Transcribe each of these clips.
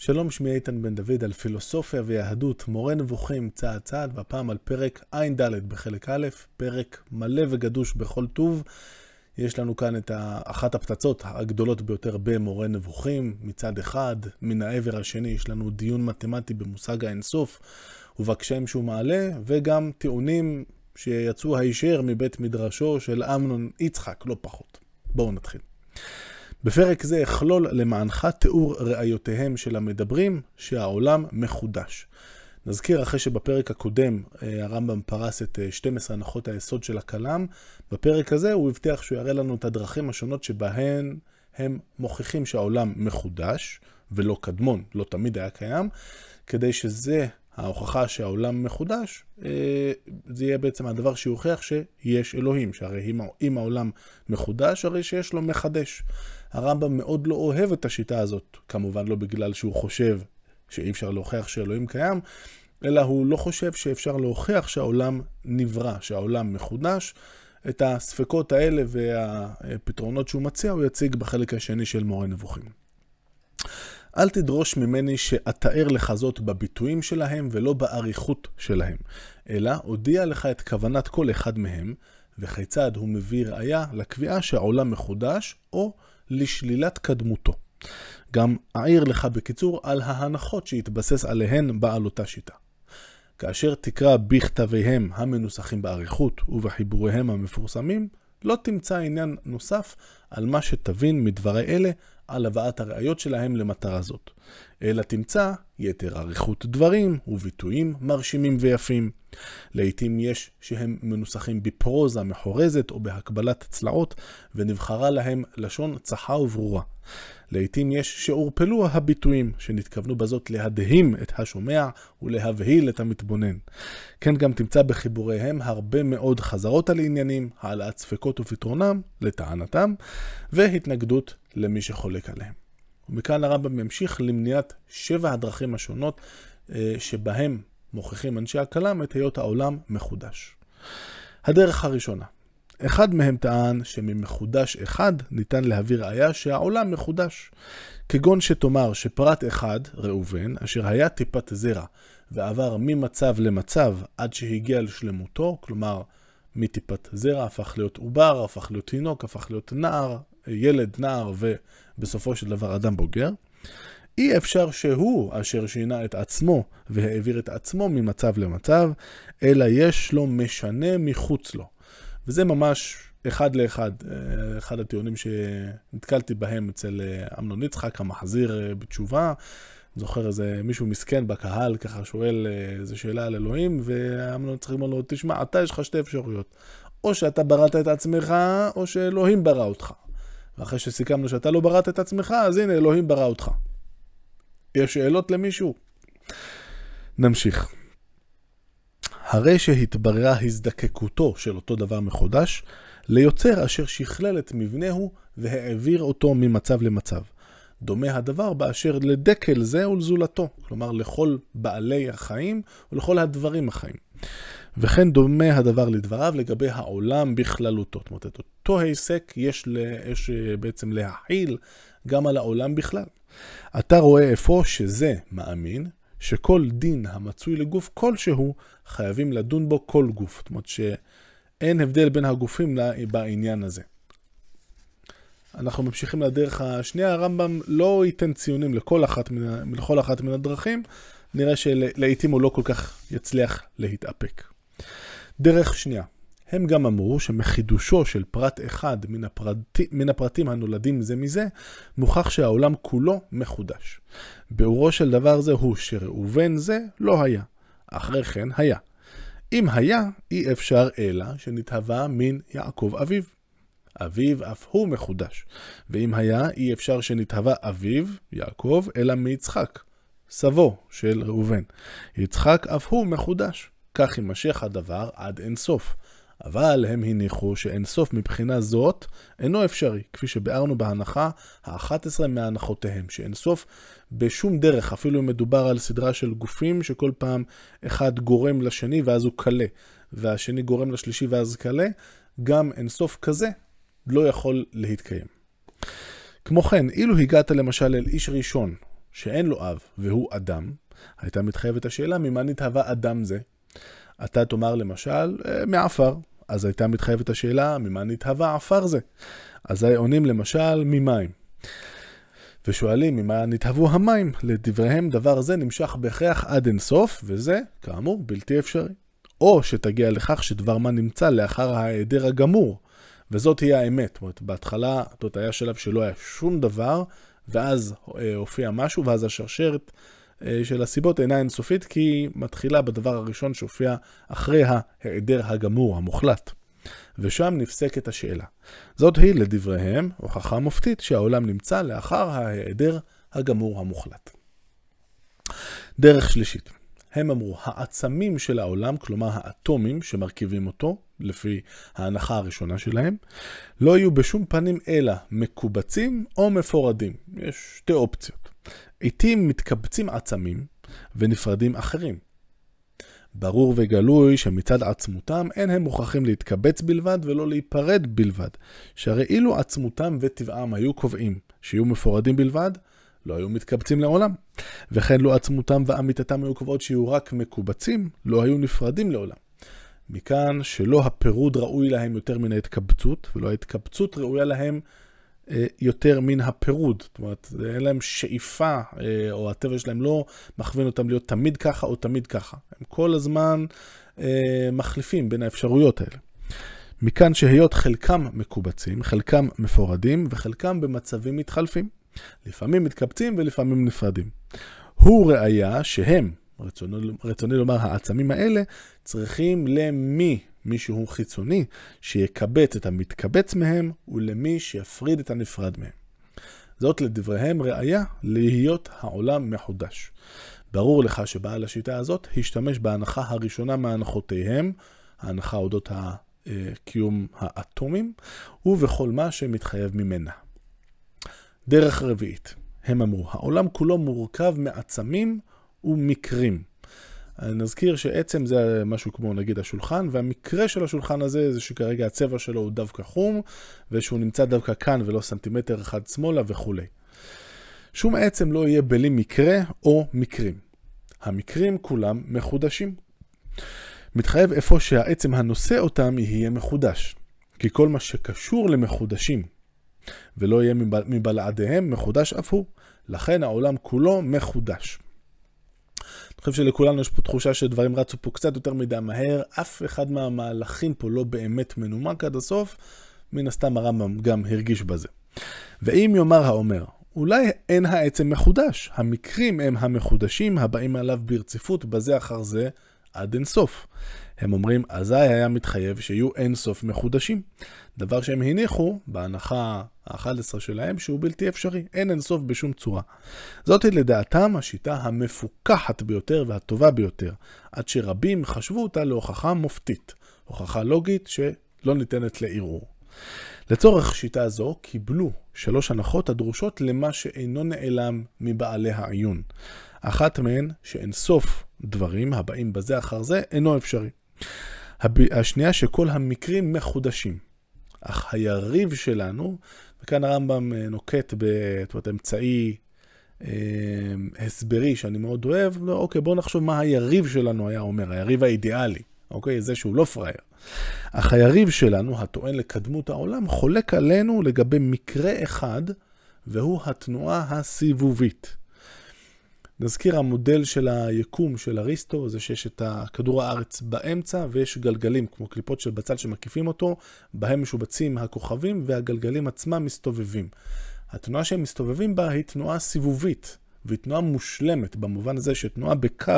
שלום, שמי איתן בן דוד על פילוסופיה ויהדות, מורה נבוכים צעד צעד, והפעם על פרק ע"ד בחלק א', פרק מלא וגדוש בכל טוב. יש לנו כאן את אחת הפצצות הגדולות ביותר במורה נבוכים. מצד אחד, מן העבר השני יש לנו דיון מתמטי במושג האינסוף ובקשיים שהוא מעלה, וגם טיעונים שיצאו הישר מבית מדרשו של אמנון יצחק, לא פחות. בואו נתחיל. בפרק זה אכלול למענך תיאור ראיותיהם של המדברים שהעולם מחודש. נזכיר אחרי שבפרק הקודם אה, הרמב"ם פרס את 12 אה, הנחות היסוד של הכלם, בפרק הזה הוא הבטיח שהוא יראה לנו את הדרכים השונות שבהן הם מוכיחים שהעולם מחודש ולא קדמון, לא תמיד היה קיים, כדי שזה ההוכחה שהעולם מחודש, אה, זה יהיה בעצם הדבר שיוכיח שיש אלוהים, שהרי אם העולם מחודש, הרי שיש לו מחדש. הרמב"ם מאוד לא אוהב את השיטה הזאת, כמובן לא בגלל שהוא חושב שאי אפשר להוכיח שאלוהים קיים, אלא הוא לא חושב שאפשר להוכיח שהעולם נברא, שהעולם מחודש. את הספקות האלה והפתרונות שהוא מציע הוא יציג בחלק השני של מורה נבוכים. אל תדרוש ממני שאתאר לך זאת בביטויים שלהם ולא באריכות שלהם, אלא אודיע לך את כוונת כל אחד מהם, וכיצד הוא מביא ראיה לקביעה שהעולם מחודש, או לשלילת קדמותו. גם אעיר לך בקיצור על ההנחות שהתבסס עליהן בעל אותה שיטה. כאשר תקרא בכתביהם המנוסחים באריכות ובחיבוריהם המפורסמים, לא תמצא עניין נוסף על מה שתבין מדברי אלה על הבאת הראיות שלהם למטרה זאת, אלא תמצא יתר אריכות דברים וביטויים מרשימים ויפים. לעתים יש שהם מנוסחים בפרוזה מחורזת או בהקבלת צלעות, ונבחרה להם לשון צחה וברורה. לעתים יש שעורפלו הביטויים, שנתכוונו בזאת להדהים את השומע ולהבהיל את המתבונן. כן גם תמצא בחיבוריהם הרבה מאוד חזרות על עניינים, העלאת ספקות ופתרונם, לטענתם, והתנגדות למי שחולק עליהם. ומכאן הרמב"ם ימשיך למניעת שבע הדרכים השונות אה, שבהם מוכיחים אנשי הכלם את היות העולם מחודש. הדרך הראשונה, אחד מהם טען שממחודש אחד ניתן להביא ראיה שהעולם מחודש. כגון שתאמר שפרט אחד, ראובן, אשר היה טיפת זרע, ועבר ממצב למצב עד שהגיע לשלמותו, כלומר, מטיפת זרע הפך להיות עובר, הפך להיות תינוק, הפך להיות נער, ילד, נער, ובסופו של דבר אדם בוגר. אי אפשר שהוא אשר שינה את עצמו והעביר את עצמו ממצב למצב, אלא יש לו משנה מחוץ לו. וזה ממש אחד לאחד, אה, אחד הטיעונים שנתקלתי בהם אצל אה, אמנון יצחק, המחזיר אה, בתשובה. זוכר איזה מישהו מסכן בקהל, ככה שואל איזה שאלה על אלוהים, ואמנון יצחק אומר לו, תשמע, אתה יש לך שתי אפשרויות. או שאתה בראת את עצמך, או שאלוהים ברא אותך. ואחרי שסיכמנו שאתה לא בראת את עצמך, אז הנה, אלוהים ברא אותך. יש שאלות למישהו? נמשיך. הרי שהתבררה הזדקקותו של אותו דבר מחודש ליוצר אשר שכלל את מבנהו והעביר אותו ממצב למצב. דומה הדבר באשר לדקל זה ולזולתו, כלומר לכל בעלי החיים ולכל הדברים החיים. וכן דומה הדבר לדבריו לגבי העולם בכללותו. זאת אומרת, את אותו היסק יש, ל... יש אה, בעצם להכיל גם על העולם בכלל. אתה רואה אפוא שזה מאמין, שכל דין המצוי לגוף כלשהו, חייבים לדון בו כל גוף. זאת אומרת שאין הבדל בין הגופים בעניין הזה. אנחנו ממשיכים לדרך השנייה, הרמב"ם לא ייתן ציונים לכל אחת מן, לכל אחת מן הדרכים, נראה שלעיתים הוא לא כל כך יצליח להתאפק. דרך שנייה, הם גם אמרו שמחידושו של פרט אחד מן, הפרט, מן הפרטים הנולדים זה מזה, מוכח שהעולם כולו מחודש. ביאורו של דבר זה הוא שראובן זה לא היה, אחרי כן היה. אם היה, אי אפשר אלא שנתהווה מן יעקב אביו. אביו אף הוא מחודש. ואם היה, אי אפשר שנתהווה אביו, יעקב, אלא מיצחק, סבו של ראובן. יצחק אף הוא מחודש. כך יימשך הדבר עד אין סוף. אבל הם הניחו שאין סוף מבחינה זאת אינו אפשרי, כפי שביארנו בהנחה ה-11 מהנחותיהם, שאין סוף בשום דרך, אפילו אם מדובר על סדרה של גופים שכל פעם אחד גורם לשני ואז הוא קלה, והשני גורם לשלישי ואז קלה, גם אין סוף כזה לא יכול להתקיים. כמו כן, אילו הגעת למשל אל איש ראשון, שאין לו אב והוא אדם, הייתה מתחייבת השאלה ממה נתהווה אדם זה. אתה תאמר למשל, אה, מעפר. אז הייתה מתחייבת השאלה, ממה נתהווה עפר זה? אז עונים למשל, ממים. ושואלים ממה נתהוו המים. לדבריהם דבר זה נמשך בהכרח עד אינסוף, וזה, כאמור, בלתי אפשרי. או שתגיע לכך שדבר מה נמצא לאחר ההיעדר הגמור, וזאת תהיה האמת. זאת אומרת, בהתחלה, זאת היה שלב שלא היה שום דבר, ואז אה, הופיע משהו, ואז השרשרת של הסיבות אינה אינסופית, כי היא מתחילה בדבר הראשון שהופיע אחרי ההיעדר הגמור, המוחלט. ושם נפסקת השאלה. זאת היא, לדבריהם, הוכחה מופתית שהעולם נמצא לאחר ההיעדר הגמור המוחלט. דרך שלישית, הם אמרו, העצמים של העולם, כלומר האטומים שמרכיבים אותו, לפי ההנחה הראשונה שלהם, לא יהיו בשום פנים אלא מקובצים או מפורדים. יש שתי אופציות. עתים מתקבצים עצמים ונפרדים אחרים. ברור וגלוי שמצד עצמותם אין הם מוכרחים להתקבץ בלבד ולא להיפרד בלבד, שהרי אילו עצמותם וטבעם היו קובעים שיהיו מפורדים בלבד, לא היו מתקבצים לעולם. וכן לו עצמותם ואמיתתם היו קובעות שיהיו רק מקובצים, לא היו נפרדים לעולם. מכאן שלא הפירוד ראוי להם יותר מן ההתקבצות, ולא ההתקבצות ראויה להם יותר מן הפירוד. זאת אומרת, אין להם שאיפה, אה, או הטבע שלהם לא מכווין אותם להיות תמיד ככה או תמיד ככה. הם כל הזמן אה, מחליפים בין האפשרויות האלה. מכאן שהיות חלקם מקובצים, חלקם מפורדים וחלקם במצבים מתחלפים. לפעמים מתקבצים ולפעמים נפרדים. הוא ראיה שהם, רצוני, רצוני לומר, העצמים האלה, צריכים למי מישהו חיצוני שיקבץ את המתקבץ מהם, ולמי שיפריד את הנפרד מהם. זאת לדבריהם ראיה להיות העולם מחודש. ברור לך שבעל השיטה הזאת השתמש בהנחה הראשונה מהנחותיהם, ההנחה אודות קיום האטומים, ובכל מה שמתחייב ממנה. דרך רביעית, הם אמרו, העולם כולו מורכב מעצמים ומקרים. נזכיר שעצם זה משהו כמו נגיד השולחן, והמקרה של השולחן הזה זה שכרגע הצבע שלו הוא דווקא חום, ושהוא נמצא דווקא כאן ולא סנטימטר אחד שמאלה וכולי. שום עצם לא יהיה בלי מקרה או מקרים. המקרים כולם מחודשים. מתחייב איפה שהעצם הנושא אותם יהיה מחודש. כי כל מה שקשור למחודשים ולא יהיה מבלעדיהם מחודש אף הוא. לכן העולם כולו מחודש. אני חושב שלכולנו יש פה תחושה שדברים רצו פה קצת יותר מדי מהר, אף אחד מהמהלכים פה לא באמת מנומק עד הסוף, מן הסתם הרמב"ם גם הרגיש בזה. ואם יאמר האומר, אולי אין העצם מחודש, המקרים הם המחודשים הבאים עליו ברציפות בזה אחר זה עד אין סוף. הם אומרים, אזי היה מתחייב שיהיו אין סוף מחודשים. דבר שהם הניחו בהנחה ה-11 שלהם שהוא בלתי אפשרי, אין אין סוף בשום צורה. זאת לדעתם השיטה המפוקחת ביותר והטובה ביותר, עד שרבים חשבו אותה להוכחה מופתית, הוכחה לוגית שלא ניתנת לערעור. לצורך שיטה זו קיבלו שלוש הנחות הדרושות למה שאינו נעלם מבעלי העיון. אחת מהן שאין סוף דברים הבאים בזה אחר זה אינו אפשרי. השנייה שכל המקרים מחודשים. אך היריב שלנו, וכאן הרמב"ם אה, נוקט באמצעי אה, הסברי שאני מאוד אוהב, לא, אוקיי, בואו נחשוב מה היריב שלנו היה אומר, היריב האידיאלי, אוקיי? זה שהוא לא פראייר. אך היריב שלנו, הטוען לקדמות העולם, חולק עלינו לגבי מקרה אחד, והוא התנועה הסיבובית. נזכיר המודל של היקום של אריסטו, זה שיש את כדור הארץ באמצע ויש גלגלים כמו קליפות של בצל שמקיפים אותו, בהם משובצים הכוכבים והגלגלים עצמם מסתובבים. התנועה שהם מסתובבים בה היא תנועה סיבובית, והיא תנועה מושלמת, במובן הזה שתנועה בקו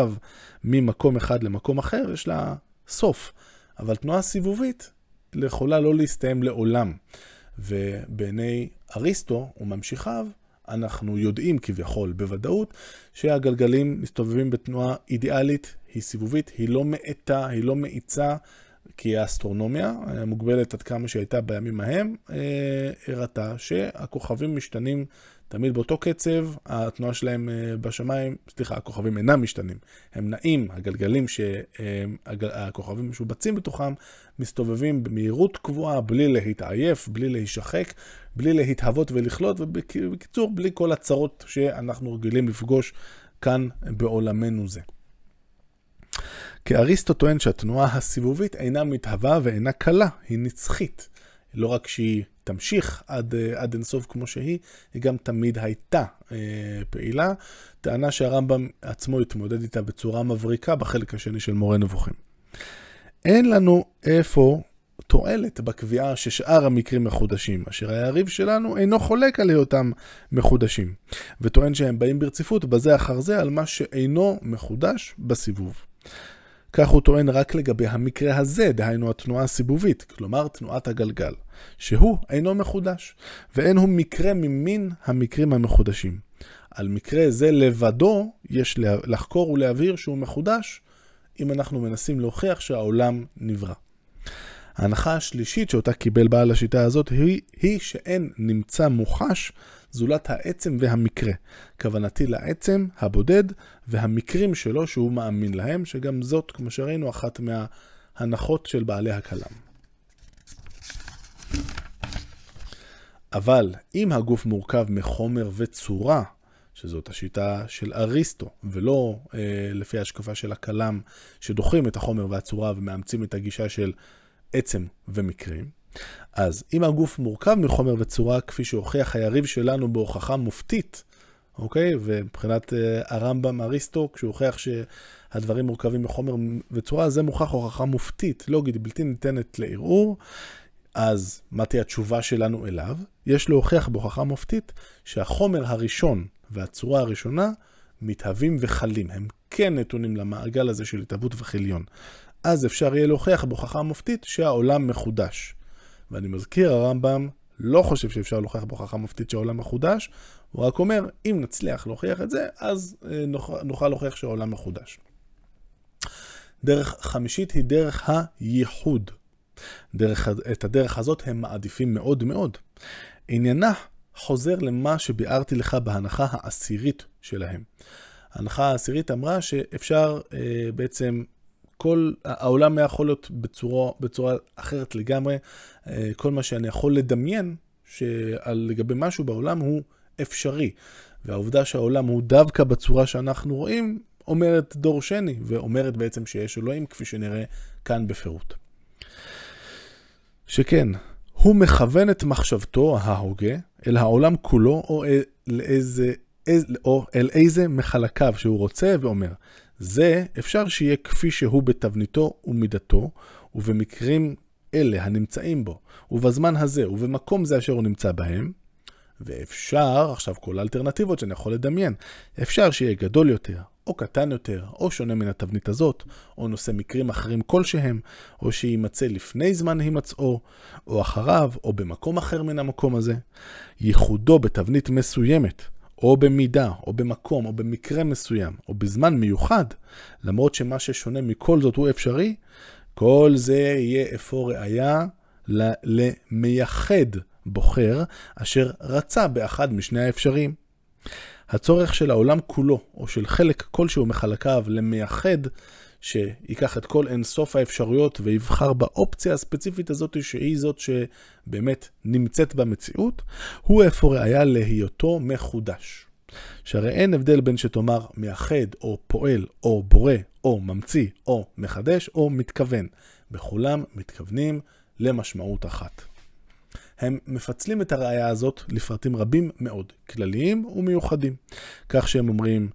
ממקום אחד למקום אחר, יש לה סוף. אבל תנועה סיבובית יכולה לא להסתיים לעולם. ובעיני אריסטו וממשיכיו, אנחנו יודעים כביכול בוודאות שהגלגלים מסתובבים בתנועה אידיאלית, היא סיבובית, היא לא מאטה, היא לא מאיצה, כי האסטרונומיה, מוגבלת עד כמה שהייתה בימים ההם, אה, הראתה שהכוכבים משתנים תמיד באותו קצב, התנועה שלהם אה, בשמיים, סליחה, הכוכבים אינם משתנים. הם נעים, הגלגלים שהכוכבים משובצים בתוכם, מסתובבים במהירות קבועה, בלי להתעייף, בלי להישחק, בלי להתהוות ולכלות, ובקיצור, בלי כל הצרות שאנחנו רגילים לפגוש כאן בעולמנו זה. כי אריסטו טוען שהתנועה הסיבובית אינה מתהווה ואינה קלה, היא נצחית. לא רק שהיא תמשיך עד, אה, עד אינסוף כמו שהיא, היא גם תמיד הייתה אה, פעילה. טענה שהרמב"ם עצמו התמודד איתה בצורה מבריקה בחלק השני של מורה נבוכים. אין לנו איפה תועלת בקביעה ששאר המקרים מחודשים, אשר היריב שלנו אינו חולק על היותם מחודשים, וטוען שהם באים ברציפות בזה אחר זה על מה שאינו מחודש בסיבוב. כך הוא טוען רק לגבי המקרה הזה, דהיינו התנועה הסיבובית, כלומר תנועת הגלגל, שהוא אינו מחודש, ואין הוא מקרה ממין המקרים המחודשים. על מקרה זה לבדו יש לחקור ולהבהיר שהוא מחודש, אם אנחנו מנסים להוכיח שהעולם נברא. ההנחה השלישית שאותה קיבל בעל השיטה הזאת היא, היא שאין נמצא מוחש זולת העצם והמקרה. כוונתי לעצם, הבודד והמקרים שלו שהוא מאמין להם, שגם זאת, כמו שראינו, אחת מההנחות של בעלי הכלם. אבל אם הגוף מורכב מחומר וצורה, שזאת השיטה של אריסטו, ולא אה, לפי ההשקפה של הכלם, שדוחים את החומר והצורה ומאמצים את הגישה של עצם ומקרים, אז אם הגוף מורכב מחומר וצורה, כפי שהוכיח היריב שלנו בהוכחה מופתית, אוקיי? ומבחינת uh, הרמב"ם אריסטו, כשהוא הוכיח שהדברים מורכבים מחומר וצורה, זה מוכח הוכחה מופתית, לוגית, בלתי ניתנת לערעור. אז מה תהיה התשובה שלנו אליו? יש להוכיח בהוכחה מופתית שהחומר הראשון והצורה הראשונה מתהווים וחלים. הם כן נתונים למעגל הזה של התהוות וחיליון. אז אפשר יהיה להוכיח בהוכחה מופתית שהעולם מחודש. ואני מזכיר, הרמב"ם לא חושב שאפשר להוכיח בהוכחה מופתית שהעולם מחודש, הוא רק אומר, אם נצליח להוכיח את זה, אז אה, נוכל להוכיח שהעולם מחודש. דרך חמישית היא דרך הייחוד. דרך, את הדרך הזאת הם מעדיפים מאוד מאוד. עניינה חוזר למה שביארתי לך בהנחה העשירית שלהם. ההנחה העשירית אמרה שאפשר אה, בעצם כל העולם היה יכול להיות בצורה, בצורה אחרת לגמרי. אה, כל מה שאני יכול לדמיין לגבי משהו בעולם הוא אפשרי. והעובדה שהעולם הוא דווקא בצורה שאנחנו רואים, אומרת דור שני, ואומרת בעצם שיש אלוהים, כפי שנראה כאן בפירוט. שכן, הוא מכוון את מחשבתו ההוגה אל העולם כולו, או אל איזה, או אל איזה מחלקיו שהוא רוצה, ואומר, זה אפשר שיהיה כפי שהוא בתבניתו ומידתו, ובמקרים אלה הנמצאים בו, ובזמן הזה, ובמקום זה אשר הוא נמצא בהם, ואפשר, עכשיו כל האלטרנטיבות שאני יכול לדמיין, אפשר שיהיה גדול יותר, או קטן יותר, או שונה מן התבנית הזאת, או נושא מקרים אחרים כלשהם, או שיימצא לפני זמן הימצאו, או אחריו, או במקום אחר מן המקום הזה. ייחודו בתבנית מסוימת, או במידה, או במקום, או במקרה מסוים, או בזמן מיוחד, למרות שמה ששונה מכל זאת הוא אפשרי, כל זה יהיה אפוא ראייה למייחד בוחר, אשר רצה באחד משני האפשריים. הצורך של העולם כולו, או של חלק כלשהו מחלקיו, למייחד, שייקח את כל אינסוף האפשרויות ויבחר באופציה הספציפית הזאת, שהיא זאת שבאמת נמצאת במציאות, הוא אפוא ראיה להיותו מחודש. שהרי אין הבדל בין שתאמר מייחד, או פועל, או בורא, או ממציא, או מחדש, או מתכוון. בכולם מתכוונים למשמעות אחת. הם מפצלים את הראייה הזאת לפרטים רבים מאוד, כלליים ומיוחדים. כך שהם אומרים,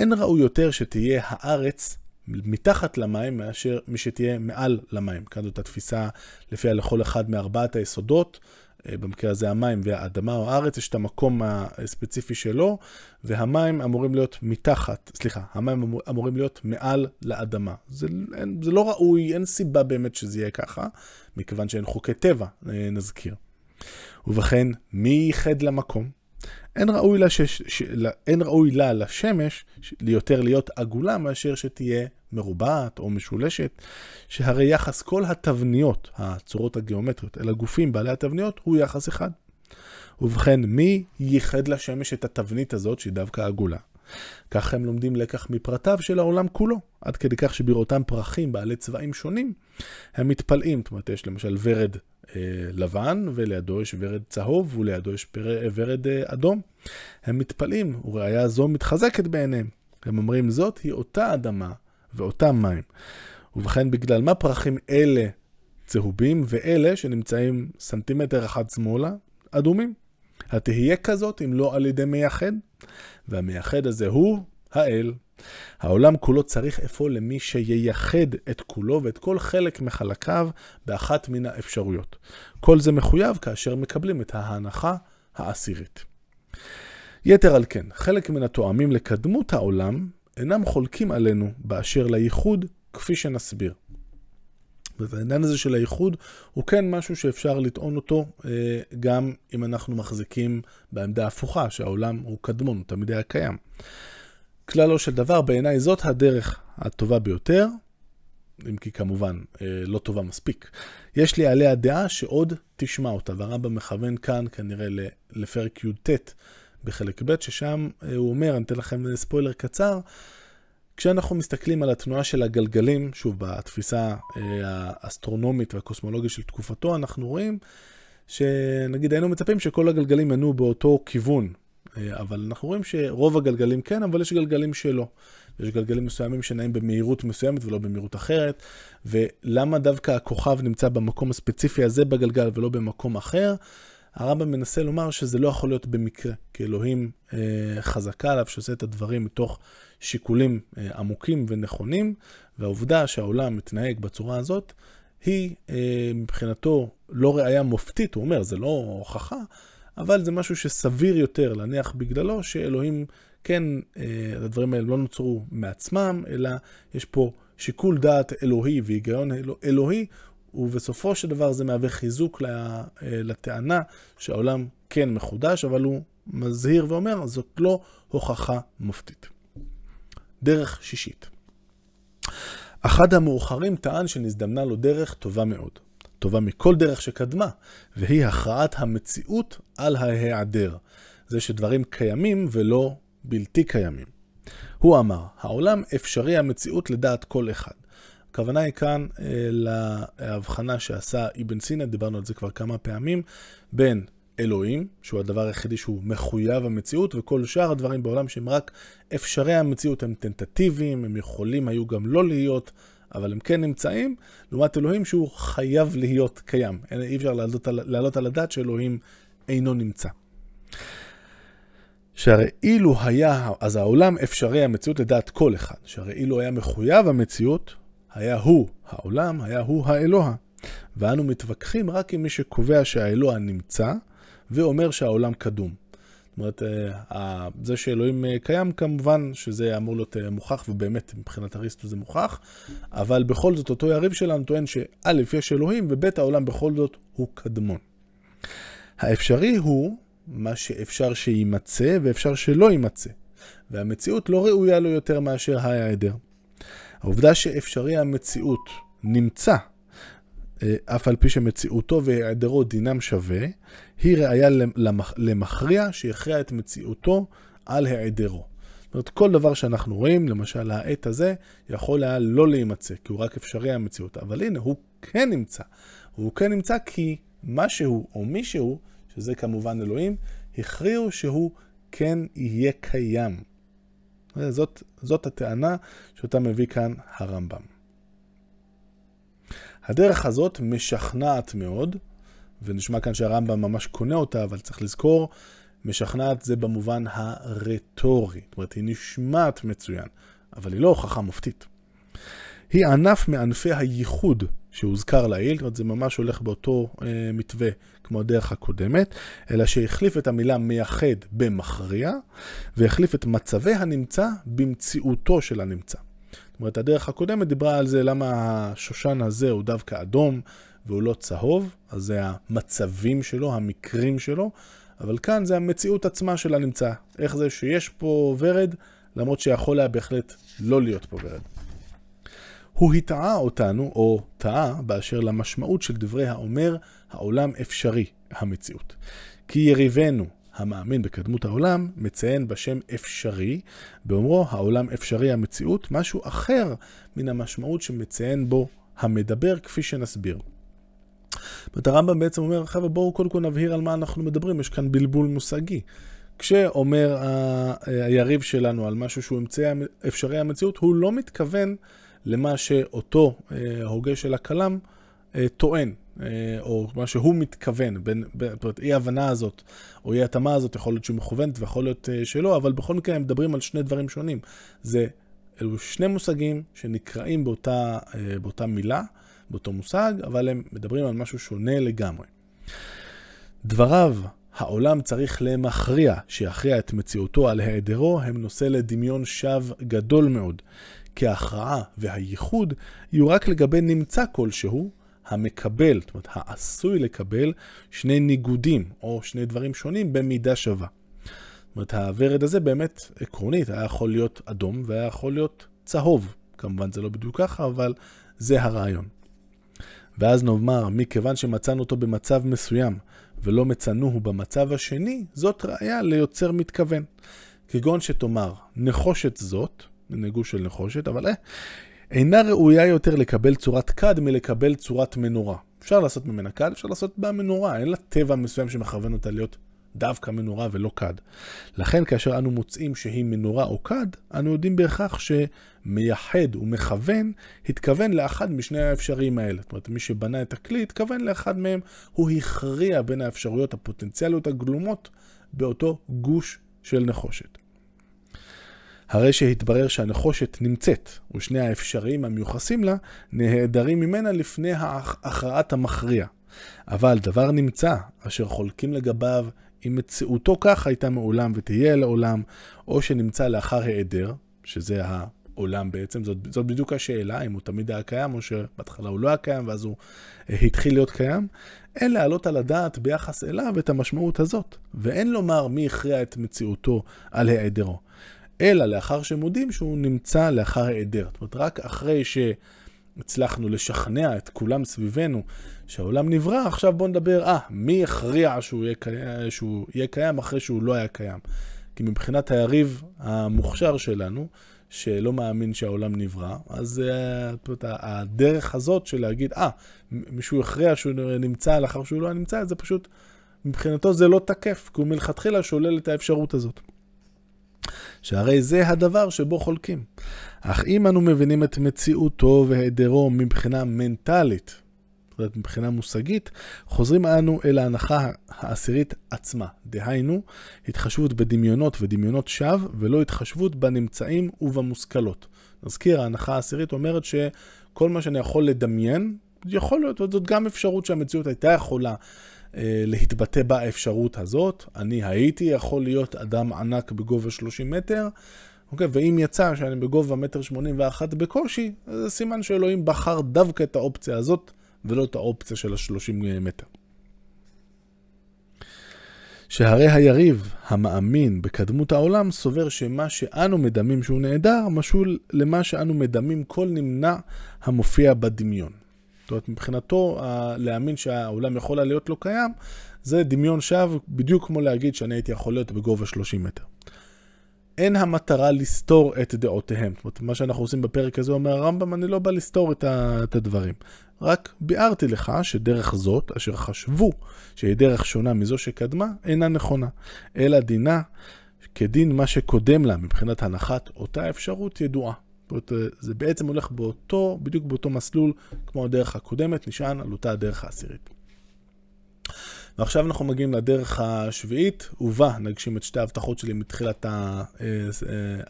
אין ראוי יותר שתהיה הארץ מתחת למים מאשר מי שתהיה מעל למים. כאן זאת התפיסה לפיה לכל אחד מארבעת היסודות, אה, במקרה הזה המים והאדמה או הארץ, יש את המקום הספציפי שלו, והמים אמורים להיות מתחת, סליחה, המים אמור, אמורים להיות מעל לאדמה. זה, אין, זה לא ראוי, אין סיבה באמת שזה יהיה ככה, מכיוון שאין חוקי טבע, אה, נזכיר. ובכן, מי ייחד למקום? אין ראוי, לשש, ש, אין ראוי לה לשמש ליותר להיות עגולה מאשר שתהיה מרובעת או משולשת, שהרי יחס כל התבניות, הצורות הגיאומטריות, אל הגופים בעלי התבניות, הוא יחס אחד. ובכן, מי ייחד לשמש את התבנית הזאת, שהיא דווקא עגולה? כך הם לומדים לקח מפרטיו של העולם כולו, עד כדי כך שבראותם פרחים בעלי צבעים שונים, הם מתפלאים. זאת אומרת, יש למשל ורד לבן, ולידו יש ורד צהוב, ולידו יש פר... ורד אה, אדום. הם מתפלאים, וראיה זו מתחזקת בעיניהם. הם אומרים, זאת היא אותה אדמה ואותם מים. ובכן, בגלל מה פרחים אלה צהובים, ואלה שנמצאים סנטימטר אחד שמאלה, אדומים? התהיה כזאת אם לא על ידי מייחד? והמייחד הזה הוא האל. העולם כולו צריך אפוא למי שייחד את כולו ואת כל חלק מחלקיו באחת מן האפשרויות. כל זה מחויב כאשר מקבלים את ההנחה העשירית. יתר על כן, חלק מן התואמים לקדמות העולם אינם חולקים עלינו באשר לייחוד כפי שנסביר. והעניין הזה של הייחוד הוא כן משהו שאפשר לטעון אותו אה, גם אם אנחנו מחזיקים בעמדה הפוכה, שהעולם הוא קדמון, הוא תמיד היה קיים. כללו של דבר, בעיניי זאת הדרך הטובה ביותר, אם כי כמובן אה, לא טובה מספיק. יש לי עליה דעה שעוד תשמע אותה, והרמב"ם מכוון כאן כנראה לפרק י"ט בחלק ב', ששם אה, הוא אומר, אני אתן לכם ספוילר קצר, כשאנחנו מסתכלים על התנועה של הגלגלים, שוב, בתפיסה אה, האסטרונומית והקוסמולוגית של תקופתו, אנחנו רואים שנגיד היינו מצפים שכל הגלגלים ינועו באותו כיוון, אה, אבל אנחנו רואים שרוב הגלגלים כן, אבל יש גלגלים שלא. יש גלגלים מסוימים שנעים במהירות מסוימת ולא במהירות אחרת, ולמה דווקא הכוכב נמצא במקום הספציפי הזה בגלגל ולא במקום אחר? הרמב"ם מנסה לומר שזה לא יכול להיות במקרה, כי אלוהים אה, חזקה עליו שעושה את הדברים מתוך שיקולים אה, עמוקים ונכונים, והעובדה שהעולם מתנהג בצורה הזאת, היא אה, מבחינתו לא ראייה מופתית, הוא אומר, זה לא הוכחה, אבל זה משהו שסביר יותר להניח בגללו שאלוהים, כן, אה, הדברים האלה לא נוצרו מעצמם, אלא יש פה שיקול דעת אלוהי והיגיון אלוהי, ובסופו של דבר זה מהווה חיזוק לטענה שהעולם כן מחודש, אבל הוא מזהיר ואומר, זאת לא הוכחה מופתית. דרך שישית. אחד המאוחרים טען שנזדמנה לו דרך טובה מאוד, טובה מכל דרך שקדמה, והיא הכרעת המציאות על ההיעדר. זה שדברים קיימים ולא בלתי קיימים. הוא אמר, העולם אפשרי המציאות לדעת כל אחד. הכוונה היא כאן אה, להבחנה שעשה אבן סינא, דיברנו על זה כבר כמה פעמים, בין אלוהים, שהוא הדבר היחידי שהוא מחויב המציאות, וכל שאר הדברים בעולם שהם רק אפשרי המציאות, הם טנטטיביים, הם יכולים היו גם לא להיות, אבל הם כן נמצאים, לעומת אלוהים שהוא חייב להיות קיים. אי אפשר להעלות, להעלות על הדעת שאלוהים אינו נמצא. שהרי אילו היה, אז העולם אפשרי המציאות לדעת כל אחד, שהרי אילו היה מחויב המציאות, היה הוא העולם, היה הוא האלוה. ואנו מתווכחים רק עם מי שקובע שהאלוה נמצא, ואומר שהעולם קדום. אומרת, אה, זה שאלוהים אה, קיים, כמובן שזה אמור להיות אה, מוכח, ובאמת מבחינת אריסטו זה מוכח, אבל בכל זאת אותו יריב שלנו טוען שא', יש אלוהים, וב', העולם בכל זאת הוא קדמון. האפשרי הוא מה שאפשר שיימצא ואפשר שלא יימצא, והמציאות לא ראויה לו יותר מאשר ההיעדר. העובדה שאפשרי המציאות נמצא, אף על פי שמציאותו והיעדרו דינם שווה, היא ראיה למכריע שיכריע את מציאותו על היעדרו. זאת אומרת, כל דבר שאנחנו רואים, למשל העט הזה, יכול היה לא להימצא, כי הוא רק אפשרי המציאות. אבל הנה, הוא כן נמצא. הוא כן נמצא כי משהו או מישהו, שזה כמובן אלוהים, הכריעו שהוא כן יהיה קיים. זאת, זאת הטענה שאותה מביא כאן הרמב"ם. הדרך הזאת משכנעת מאוד, ונשמע כאן שהרמב"ם ממש קונה אותה, אבל צריך לזכור, משכנעת זה במובן הרטורי. זאת אומרת, היא נשמעת מצוין, אבל היא לא הוכחה מופתית. היא ענף מענפי הייחוד שהוזכר לעיל, זאת אומרת, זה ממש הולך באותו אה, מתווה כמו הדרך הקודמת, אלא שהחליף את המילה מייחד במכריע, והחליף את מצבי הנמצא במציאותו של הנמצא. אומרת, הדרך הקודמת דיברה על זה למה השושן הזה הוא דווקא אדום והוא לא צהוב, אז זה המצבים שלו, המקרים שלו, אבל כאן זה המציאות עצמה של הנמצא. איך זה שיש פה ורד, למרות שיכול היה בהחלט לא להיות פה ורד. הוא הטעה אותנו, או טעה, באשר למשמעות של דברי האומר, העולם אפשרי, המציאות. כי יריבנו, המאמין בקדמות העולם, מציין בשם אפשרי, באומרו העולם אפשרי המציאות, משהו אחר מן המשמעות שמציין בו המדבר, כפי שנסביר. זאת הרמב"ם בעצם אומר, חבר'ה, בואו קודם כל נבהיר על מה אנחנו מדברים, יש כאן בלבול מושגי. כשאומר היריב שלנו על משהו שהוא אמצעי אפשרי המציאות, הוא לא מתכוון למה שאותו אה, הוגה של הכלם אה, טוען, או מה שהוא מתכוון, בין, זאת אומרת, אי ההבנה הזאת, או אי ההתאמה הזאת, יכול להיות שהיא מכוונת ויכול להיות שלא, אבל בכל מקרה הם מדברים על שני דברים שונים. זה, אלו שני מושגים שנקראים באותה, באותה מילה, באותו מושג, אבל הם מדברים על משהו שונה לגמרי. דבריו, העולם צריך למכריע, שיכריע את מציאותו על היעדרו, הם נושא לדמיון שווא גדול מאוד. כי ההכרעה והייחוד יהיו רק לגבי נמצא כלשהו, המקבל, זאת אומרת, העשוי לקבל שני ניגודים, או שני דברים שונים במידה שווה. זאת אומרת, הוורד הזה באמת, עקרונית, היה יכול להיות אדום והיה יכול להיות צהוב. כמובן זה לא בדיוק ככה, אבל זה הרעיון. ואז נאמר, מכיוון שמצאנו אותו במצב מסוים, ולא מצאנוהו במצב השני, זאת ראיה ליוצר מתכוון. כגון שתאמר, נחושת זאת, נגוש של נחושת, אבל אה, אינה ראויה יותר לקבל צורת כד מלקבל צורת מנורה. אפשר לעשות ממנה כד, אפשר לעשות בה מנורה, אין לה טבע מסוים שמכוון אותה להיות דווקא מנורה ולא כד. לכן כאשר אנו מוצאים שהיא מנורה או כד, אנו יודעים בהכרח שמייחד ומכוון, התכוון לאחד משני האפשריים האלה. זאת אומרת, מי שבנה את הכלי התכוון לאחד מהם, הוא הכריע בין האפשרויות הפוטנציאליות הגלומות באותו גוש של נחושת. הרי שהתברר שהנחושת נמצאת, ושני האפשריים המיוחסים לה נהדרים ממנה לפני הכרעת המכריע. אבל דבר נמצא, אשר חולקים לגביו אם מציאותו כך הייתה מעולם ותהיה לעולם, או שנמצא לאחר היעדר, שזה העולם בעצם, זאת, זאת בדיוק השאלה, אם הוא תמיד היה קיים, או שבהתחלה הוא לא היה קיים, ואז הוא אה, התחיל להיות קיים. אין להעלות על הדעת ביחס אליו את המשמעות הזאת, ואין לומר מי הכריע את מציאותו על היעדרו. אלא לאחר שמודים שהוא נמצא לאחר היעדר. זאת אומרת, רק אחרי שהצלחנו לשכנע את כולם סביבנו שהעולם נברא, עכשיו בואו נדבר, אה, מי הכריע שהוא יהיה, קיים, שהוא יהיה קיים אחרי שהוא לא היה קיים? כי מבחינת היריב המוכשר שלנו, שלא מאמין שהעולם נברא, אז uh, הדרך הזאת של להגיד, אה, מישהו הכריע שהוא נמצא לאחר שהוא לא היה נמצא, זה פשוט, מבחינתו זה לא תקף, כי הוא מלכתחילה שולל את האפשרות הזאת. שהרי זה הדבר שבו חולקים. אך אם אנו מבינים את מציאותו והיעדרו מבחינה מנטלית, זאת אומרת מבחינה מושגית, חוזרים אנו אל ההנחה העשירית עצמה. דהיינו, התחשבות בדמיונות ודמיונות שווא, ולא התחשבות בנמצאים ובמושכלות. נזכיר, ההנחה העשירית אומרת שכל מה שאני יכול לדמיין, יכול להיות, זאת גם אפשרות שהמציאות הייתה יכולה להתבטא באפשרות הזאת. אני הייתי יכול להיות אדם ענק בגובה 30 מטר, אוקיי? ואם יצא שאני בגובה מטר 81 בקושי, זה סימן שאלוהים בחר דווקא את האופציה הזאת, ולא את האופציה של ה-30 מטר. שהרי היריב המאמין בקדמות העולם סובר שמה שאנו מדמים שהוא נעדר משול למה שאנו מדמים כל נמנע המופיע בדמיון. זאת אומרת, מבחינתו, להאמין שהעולם יכול היה להיות לא קיים, זה דמיון שווא, בדיוק כמו להגיד שאני הייתי יכול להיות בגובה 30 מטר. אין המטרה לסתור את דעותיהם. זאת אומרת, מה שאנחנו עושים בפרק הזה, אומר הרמב"ם, אני לא בא לסתור את הדברים. רק ביארתי לך שדרך זאת, אשר חשבו שהיא דרך שונה מזו שקדמה, אינה נכונה. אלא דינה כדין מה שקודם לה מבחינת הנחת אותה אפשרות ידועה. אומרת, זה בעצם הולך באותו, בדיוק באותו מסלול כמו הדרך הקודמת, נשען על אותה הדרך העשירית. ועכשיו אנחנו מגיעים לדרך השביעית, ובה נגשים את שתי ההבטחות שלי מתחילת אה,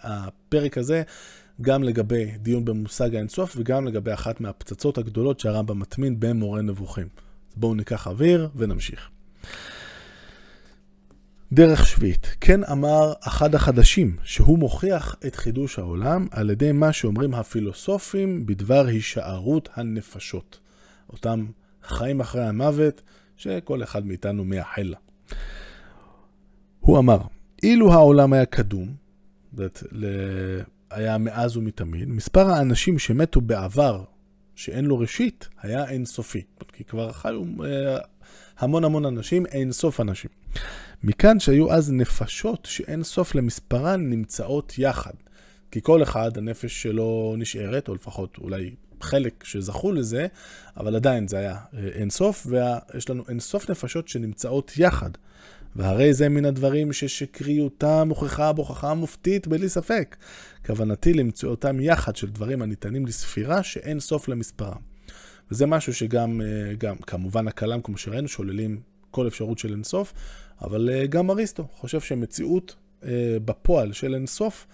הפרק הזה, גם לגבי דיון במושג האינסוף וגם לגבי אחת מהפצצות הגדולות שהרמב"ם מטמין במורה נבוכים. אז בואו ניקח אוויר ונמשיך. דרך שביעית, כן אמר אחד החדשים, שהוא מוכיח את חידוש העולם על ידי מה שאומרים הפילוסופים בדבר הישארות הנפשות. אותם חיים אחרי המוות, שכל אחד מאיתנו מייחל לה. הוא אמר, אילו העולם היה קדום, זאת, היה מאז ומתמיד, מספר האנשים שמתו בעבר, שאין לו ראשית, היה אינסופי. כי כבר חיו אה, המון המון אנשים, אינסוף אנשים. מכאן שהיו אז נפשות שאין סוף למספרן נמצאות יחד. כי כל אחד, הנפש שלו נשארת, או לפחות אולי חלק שזכו לזה, אבל עדיין זה היה אה, אין סוף, ויש לנו אין סוף נפשות שנמצאות יחד. והרי זה מן הדברים ששקריותם הוכחה בהוכחה מופתית בלי ספק. כוונתי למציאותם יחד של דברים הניתנים לספירה שאין סוף למספרם. וזה משהו שגם, אה, גם, כמובן הכלם, כמו שראינו, שוללים כל אפשרות של אינסוף, אבל אה, גם אריסטו חושב שמציאות אה, בפועל של אינסוף,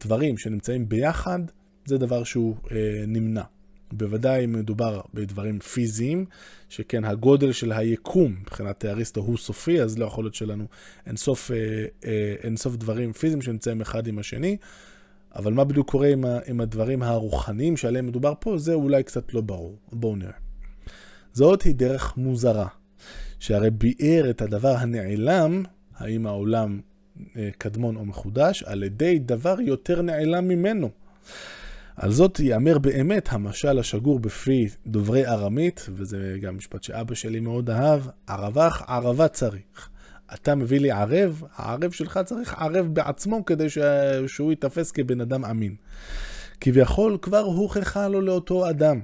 דברים שנמצאים ביחד, זה דבר שהוא נמנע. בוודאי אם מדובר בדברים פיזיים, שכן הגודל של היקום מבחינת אריסטו הוא סופי, אז לא יכול להיות שלנו אינסוף, אינסוף דברים פיזיים שנמצאים אחד עם השני. אבל מה בדיוק קורה עם, עם הדברים הרוחניים שעליהם מדובר פה, זה אולי קצת לא ברור. בואו נראה. זאת היא דרך מוזרה, שהרי ביאר את הדבר הנעלם, האם העולם אה, קדמון או מחודש, על ידי דבר יותר נעלם ממנו. על זאת ייאמר באמת המשל השגור בפי דוברי ארמית, וזה גם משפט שאבא שלי מאוד אהב, ערבך ערבה צריך. אתה מביא לי ערב, הערב שלך צריך ערב בעצמו כדי. שהוא ייתפס כבן אדם אמין. כביכול כבר הוכחה לו לאותו אדם.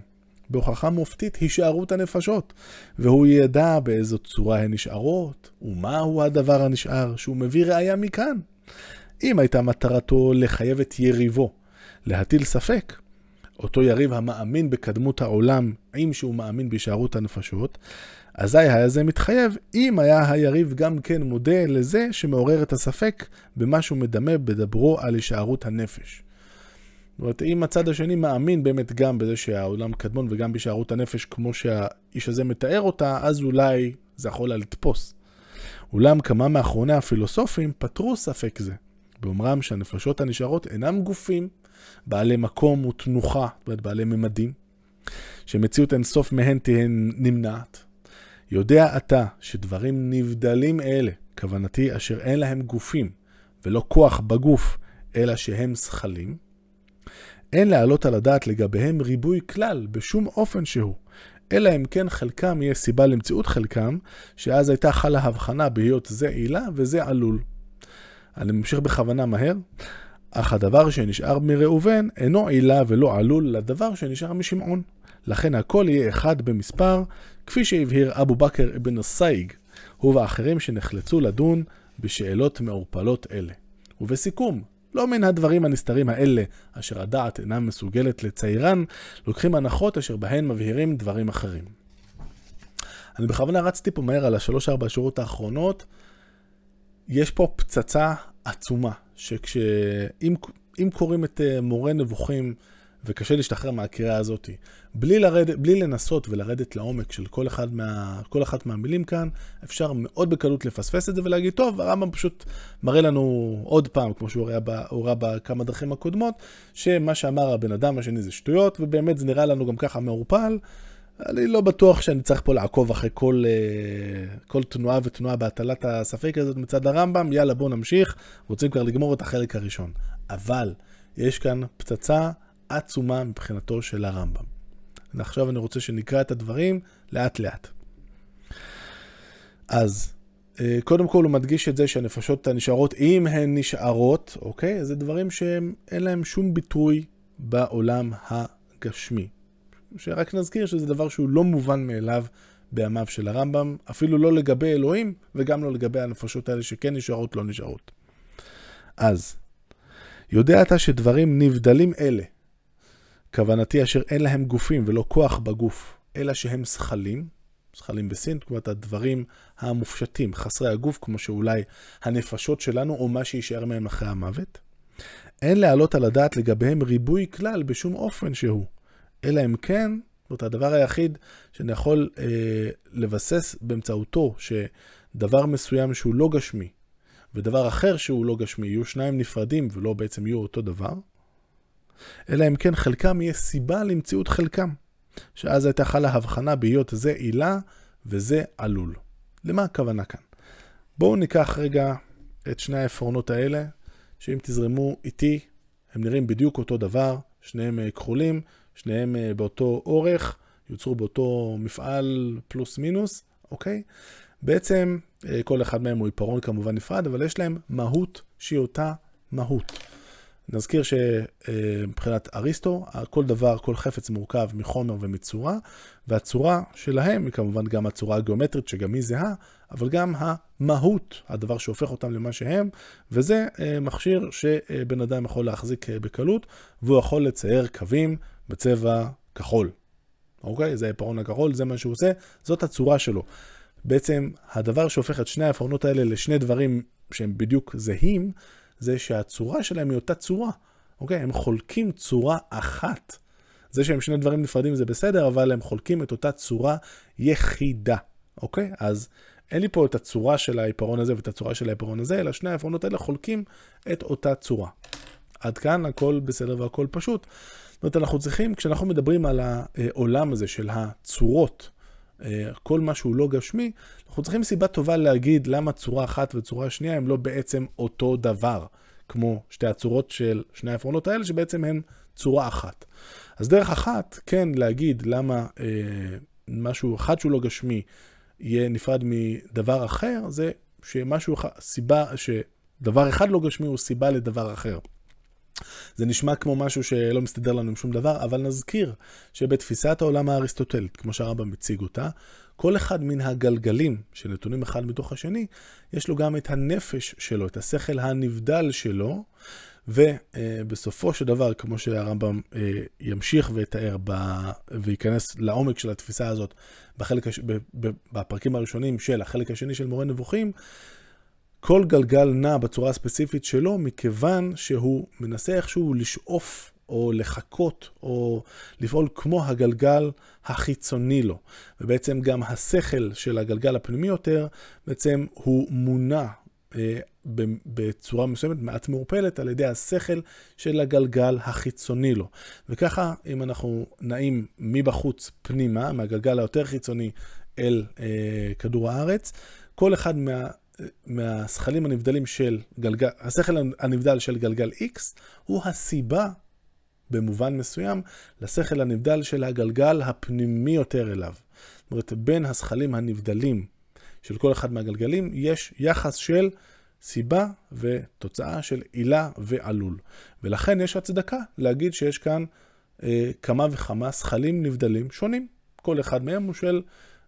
בהוכחה מופתית הישארות הנפשות, והוא ידע באיזו צורה הן נשארות, ומהו הדבר הנשאר, שהוא מביא ראיה מכאן. אם הייתה מטרתו לחייב את יריבו, להטיל ספק, אותו יריב המאמין בקדמות העולם, עם שהוא מאמין בהישארות הנפשות, אזי היה זה מתחייב אם היה היריב גם כן מודה לזה שמעורר את הספק במה שהוא מדמה בדברו על הישארות הנפש. זאת אומרת, אם הצד השני מאמין באמת גם בזה שהעולם קדמון וגם בהישארות הנפש כמו שהאיש הזה מתאר אותה, אז אולי זה יכול היה לתפוס. אולם כמה מאחרוני הפילוסופים פתרו ספק זה, באומרם שהנפשות הנשארות אינם גופים בעלי מקום ותנוחה, זאת אומרת בעלי ממדים, שמציאות אינסוף מהן תהיה נמנעת, יודע אתה שדברים נבדלים אלה, כוונתי אשר אין להם גופים, ולא כוח בגוף, אלא שהם זכלים, אין להעלות על הדעת לגביהם ריבוי כלל בשום אופן שהוא, אלא אם כן חלקם יהיה סיבה למציאות חלקם, שאז הייתה חלה הבחנה בהיות זה עילה וזה עלול. אני ממשיך בכוונה מהר. אך הדבר שנשאר מראובן אינו עילה ולא עלול לדבר שנשאר משמעון. לכן הכל יהיה אחד במספר, כפי שהבהיר אבו בכר אבן סייג, הוא ואחרים שנחלצו לדון בשאלות מעורפלות אלה. ובסיכום, לא מן הדברים הנסתרים האלה, אשר הדעת אינה מסוגלת לציירן, לוקחים הנחות אשר בהן מבהירים דברים אחרים. אני בכוונה רצתי פה מהר על השלוש-ארבע השורות האחרונות. יש פה פצצה עצומה, שכשאם קוראים את אה, מורה נבוכים, וקשה להשתחרר מהקריאה הזאת. בלי, לרד, בלי לנסות ולרדת לעומק של כל, אחד מה, כל אחת מהמילים כאן, אפשר מאוד בקלות לפספס את זה ולהגיד, טוב, הרמב"ם פשוט מראה לנו עוד פעם, כמו שהוא ראה בכמה דרכים הקודמות, שמה שאמר הבן אדם השני זה שטויות, ובאמת זה נראה לנו גם ככה מעורפל. אני לא בטוח שאני צריך פה לעקוב אחרי כל, אה, כל תנועה ותנועה בהטלת הספק הזאת מצד הרמב"ם, יאללה בואו נמשיך, רוצים כבר לגמור את החלק הראשון. אבל יש כאן פצצה עצומה מבחינתו של הרמב"ם. ועכשיו אני רוצה שנקרא את הדברים לאט לאט. אז אה, קודם כל הוא מדגיש את זה שהנפשות הנשארות, אם הן נשארות, אוקיי? זה דברים שאין להם שום ביטוי בעולם הגשמי. שרק נזכיר שזה דבר שהוא לא מובן מאליו בימיו של הרמב"ם, אפילו לא לגבי אלוהים וגם לא לגבי הנפשות האלה שכן נשארות, לא נשארות. אז, יודע אתה שדברים נבדלים אלה, כוונתי אשר אין להם גופים ולא כוח בגוף, אלא שהם זכלים, זכלים בסין, אומרת הדברים המופשטים, חסרי הגוף, כמו שאולי הנפשות שלנו או מה שישאר מהם אחרי המוות. אין להעלות על הדעת לגביהם ריבוי כלל בשום אופן שהוא, אלא אם כן, זאת אומרת הדבר היחיד שאני יכול אה, לבסס באמצעותו שדבר מסוים שהוא לא גשמי, ודבר אחר שהוא לא גשמי, יהיו שניים נפרדים ולא בעצם יהיו אותו דבר, אלא אם כן חלקם יהיה סיבה למציאות חלקם, שאז הייתה חלה הבחנה בהיות זה עילה וזה עלול. למה הכוונה כאן? בואו ניקח רגע את שני העפרונות האלה, שאם תזרמו איתי, הם נראים בדיוק אותו דבר, שניהם אה, כחולים, שניהם אה, באותו אורך, יוצרו באותו מפעל פלוס מינוס, אוקיי? בעצם כל אחד מהם הוא עיפרון כמובן נפרד, אבל יש להם מהות שהיא אותה מהות. נזכיר שמבחינת אריסטו, כל דבר, כל חפץ מורכב מחומר ומצורה, והצורה שלהם היא כמובן גם הצורה הגיאומטרית, שגם היא זהה, אבל גם המהות, הדבר שהופך אותם למה שהם, וזה מכשיר שבן אדם יכול להחזיק בקלות, והוא יכול לצייר קווים בצבע כחול. אוקיי? זה העפרון הכחול, זה מה שהוא עושה, זאת הצורה שלו. בעצם הדבר שהופך את שני העפרונות האלה לשני דברים שהם בדיוק זהים, זה שהצורה שלהם היא אותה צורה. אוקיי? הם חולקים צורה אחת. זה שהם שני דברים נפרדים זה בסדר, אבל הם חולקים את אותה צורה יחידה. אוקיי? אז אין לי פה את הצורה של העיפרון הזה ואת הצורה של העיפרון הזה, אלא שני העפרונות האלה חולקים את אותה צורה. עד כאן הכל בסדר והכל פשוט. זאת אומרת, אנחנו צריכים, כשאנחנו מדברים על העולם הזה של הצורות, כל מה שהוא לא גשמי, אנחנו צריכים סיבה טובה להגיד למה צורה אחת וצורה שנייה הם לא בעצם אותו דבר, כמו שתי הצורות של שני העפרונות האלה, שבעצם הן צורה אחת. אז דרך אחת, כן להגיד למה אה, משהו אחד שהוא לא גשמי יהיה נפרד מדבר אחר, זה שמשהו, סיבה, שדבר אחד לא גשמי הוא סיבה לדבר אחר. זה נשמע כמו משהו שלא מסתדר לנו עם שום דבר, אבל נזכיר שבתפיסת העולם האריסטוטלית, כמו שהרמב"ם מציג אותה, כל אחד מן הגלגלים שנתונים אחד מתוך השני, יש לו גם את הנפש שלו, את השכל הנבדל שלו, ובסופו של דבר, כמו שהרמב"ם אה, ימשיך ויתאר וייכנס לעומק של התפיסה הזאת בחלק, בפרקים הראשונים של החלק השני של מורה נבוכים, כל גלגל נע בצורה הספציפית שלו, מכיוון שהוא מנסה איכשהו לשאוף או לחכות או לפעול כמו הגלגל החיצוני לו. ובעצם גם השכל של הגלגל הפנימי יותר, בעצם הוא מונע אה, בצורה מסוימת, מעט מעורפלת, על ידי השכל של הגלגל החיצוני לו. וככה, אם אנחנו נעים מבחוץ פנימה, מהגלגל היותר חיצוני אל אה, כדור הארץ, כל אחד מה... מהשכלים הנבדלים של גלגל, השכל הנבדל של גלגל X הוא הסיבה במובן מסוים לשכל הנבדל של הגלגל הפנימי יותר אליו. זאת אומרת, בין השכלים הנבדלים של כל אחד מהגלגלים יש יחס של סיבה ותוצאה של עילה ועלול. ולכן יש הצדקה להגיד שיש כאן אה, כמה וכמה שכלים נבדלים שונים. כל אחד מהם הוא של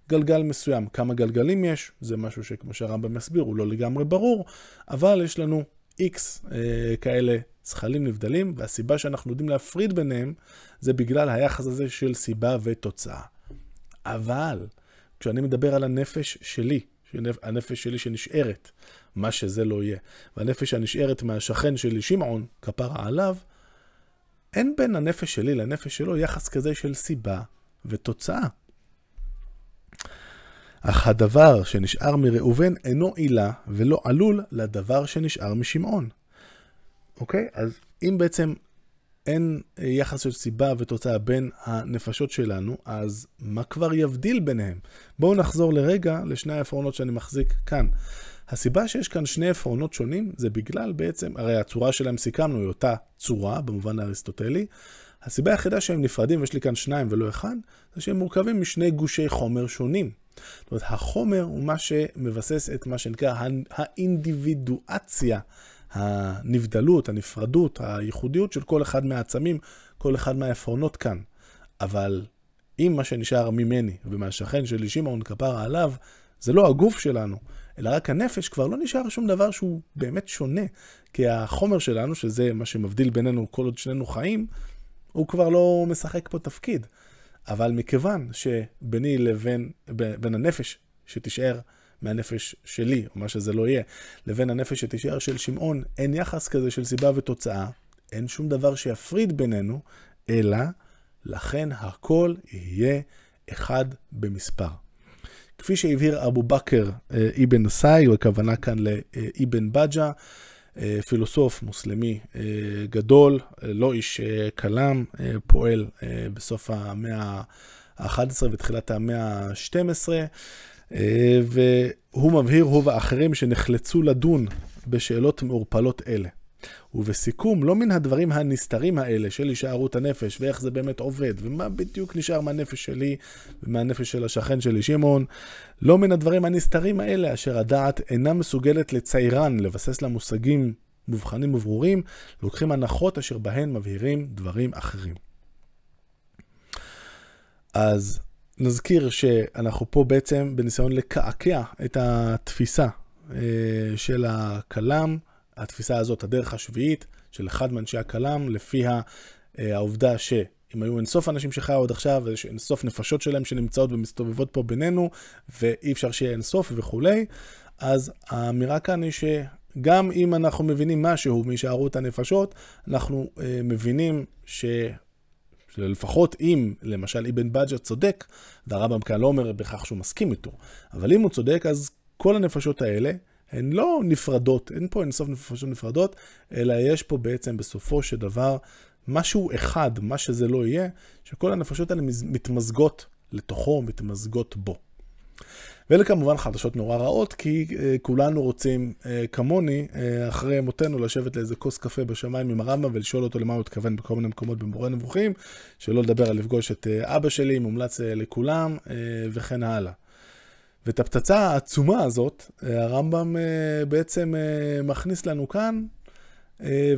גלגל מסוים. כמה גלגלים יש, זה משהו שכמו שהרמב"ם מסביר, הוא לא לגמרי ברור, אבל יש לנו X אה, כאלה זכלים נבדלים, והסיבה שאנחנו יודעים להפריד ביניהם, זה בגלל היחס הזה של סיבה ותוצאה. אבל, כשאני מדבר על הנפש שלי, הנפש שלי שנשארת, מה שזה לא יהיה, והנפש הנשארת מהשכן שלי, שמעון, כפרה עליו, אין בין הנפש שלי לנפש שלו יחס כזה של סיבה ותוצאה. אך הדבר שנשאר מראובן אינו עילה ולא עלול לדבר שנשאר משמעון. אוקיי? אז אם בעצם אין יחס של סיבה ותוצאה בין הנפשות שלנו, אז מה כבר יבדיל ביניהם? בואו נחזור לרגע לשני העפרונות שאני מחזיק כאן. הסיבה שיש כאן שני עפרונות שונים זה בגלל בעצם, הרי הצורה שלהם סיכמנו היא אותה צורה במובן האריסטוטלי. הסיבה היחידה שהם נפרדים, ויש לי כאן שניים ולא אחד, זה שהם מורכבים משני גושי חומר שונים. זאת אומרת, החומר הוא מה שמבסס את מה שנקרא האינדיבידואציה, הנבדלות, הנפרדות, הייחודיות של כל אחד מהעצמים, כל אחד מהעפרונות כאן. אבל אם מה שנשאר ממני ומהשכן שלי, שמעון כפרה עליו, זה לא הגוף שלנו, אלא רק הנפש, כבר לא נשאר שום דבר שהוא באמת שונה. כי החומר שלנו, שזה מה שמבדיל בינינו כל עוד שנינו חיים, הוא כבר לא משחק פה תפקיד. אבל מכיוון שביני לבין, בין הנפש שתישאר מהנפש שלי, או מה שזה לא יהיה, לבין הנפש שתישאר של שמעון, אין יחס כזה של סיבה ותוצאה, אין שום דבר שיפריד בינינו, אלא לכן הכל יהיה אחד במספר. כפי שהבהיר אבו בכר אה, אבן סאי, הכוונה כאן לאבן בג'ה, פילוסוף מוסלמי אה, גדול, אה, לא איש כלם, פועל בסוף המאה ה-11 ותחילת המאה ה-12, והוא מבהיר, הוא ואחרים שנחלצו לדון בשאלות מעורפלות אלה. ובסיכום, לא מן הדברים הנסתרים האלה של הישארות הנפש, ואיך זה באמת עובד, ומה בדיוק נשאר מהנפש שלי ומהנפש של השכן שלי שמעון, לא מן הדברים הנסתרים האלה אשר הדעת אינה מסוגלת לציירן, לבסס לה מושגים מובחנים וברורים, לוקחים הנחות אשר בהן מבהירים דברים אחרים. אז נזכיר שאנחנו פה בעצם בניסיון לקעקע את התפיסה אה, של הכלם, התפיסה הזאת, הדרך השביעית של אחד מאנשי הכלם, לפי אה, העובדה שאם היו אינסוף אנשים שחיו עד עכשיו, יש אינסוף נפשות שלהם שנמצאות ומסתובבות פה בינינו, ואי אפשר שיהיה אינסוף וכולי, אז האמירה כאן היא שגם אם אנחנו מבינים משהו מהישארות הנפשות, אנחנו אה, מבינים ש... שלפחות אם למשל אבן בג'ה צודק, והרמב"ם כאן לא אומר בכך שהוא מסכים איתו, אבל אם הוא צודק, אז כל הנפשות האלה הן לא נפרדות, אין פה אינסוף נפשות נפרדות, אלא יש פה בעצם בסופו של דבר משהו אחד, מה שזה לא יהיה, שכל הנפשות האלה מתמזגות לתוכו, מתמזגות בו. ואלה כמובן חדשות נורא רעות, כי uh, כולנו רוצים, uh, כמוני, uh, אחרי מותנו, לשבת לאיזה כוס קפה בשמיים עם הרמב"ם ולשאול אותו למה הוא התכוון בכל מיני מקומות במורה נבוכים, שלא לדבר על לפגוש את אבא שלי, מומלץ לכולם, וכן הלאה. ואת הפצצה העצומה הזאת, uh, הרמב"ם uh, בעצם uh, מכניס לנו כאן,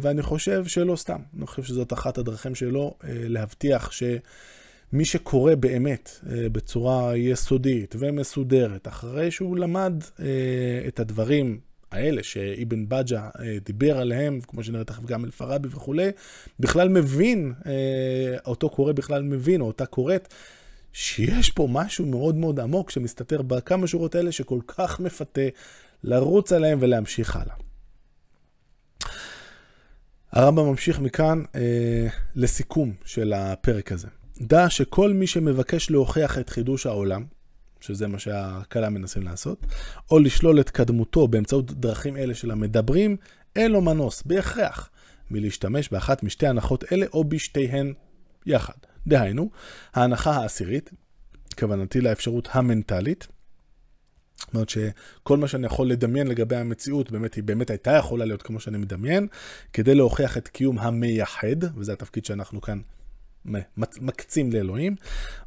ואני חושב שלא סתם. אני חושב שזאת אחת הדרכים שלו להבטיח ש... מי שקורא באמת אה, בצורה יסודית ומסודרת, אחרי שהוא למד אה, את הדברים האלה שאיבן בג'ה אה, דיבר עליהם, כמו שנראה תכף גם אל-פרבי וכולי, בכלל מבין, אותו קורא בכלל מבין, או אותה קוראת, שיש פה משהו מאוד מאוד עמוק שמסתתר בכמה שורות האלה שכל כך מפתה לרוץ עליהם ולהמשיך הלאה. הרמב"ם ממשיך מכאן אה, לסיכום של הפרק הזה. דע שכל מי שמבקש להוכיח את חידוש העולם, שזה מה שהכלה מנסים לעשות, או לשלול את קדמותו באמצעות דרכים אלה של המדברים, אין לו מנוס, בהכרח, מלהשתמש באחת משתי הנחות אלה או בשתיהן יחד. דהיינו, ההנחה העשירית, כוונתי לאפשרות המנטלית, זאת אומרת שכל מה שאני יכול לדמיין לגבי המציאות, באמת היא באמת הייתה יכולה להיות כמו שאני מדמיין, כדי להוכיח את קיום המייחד, וזה התפקיד שאנחנו כאן מקצים לאלוהים,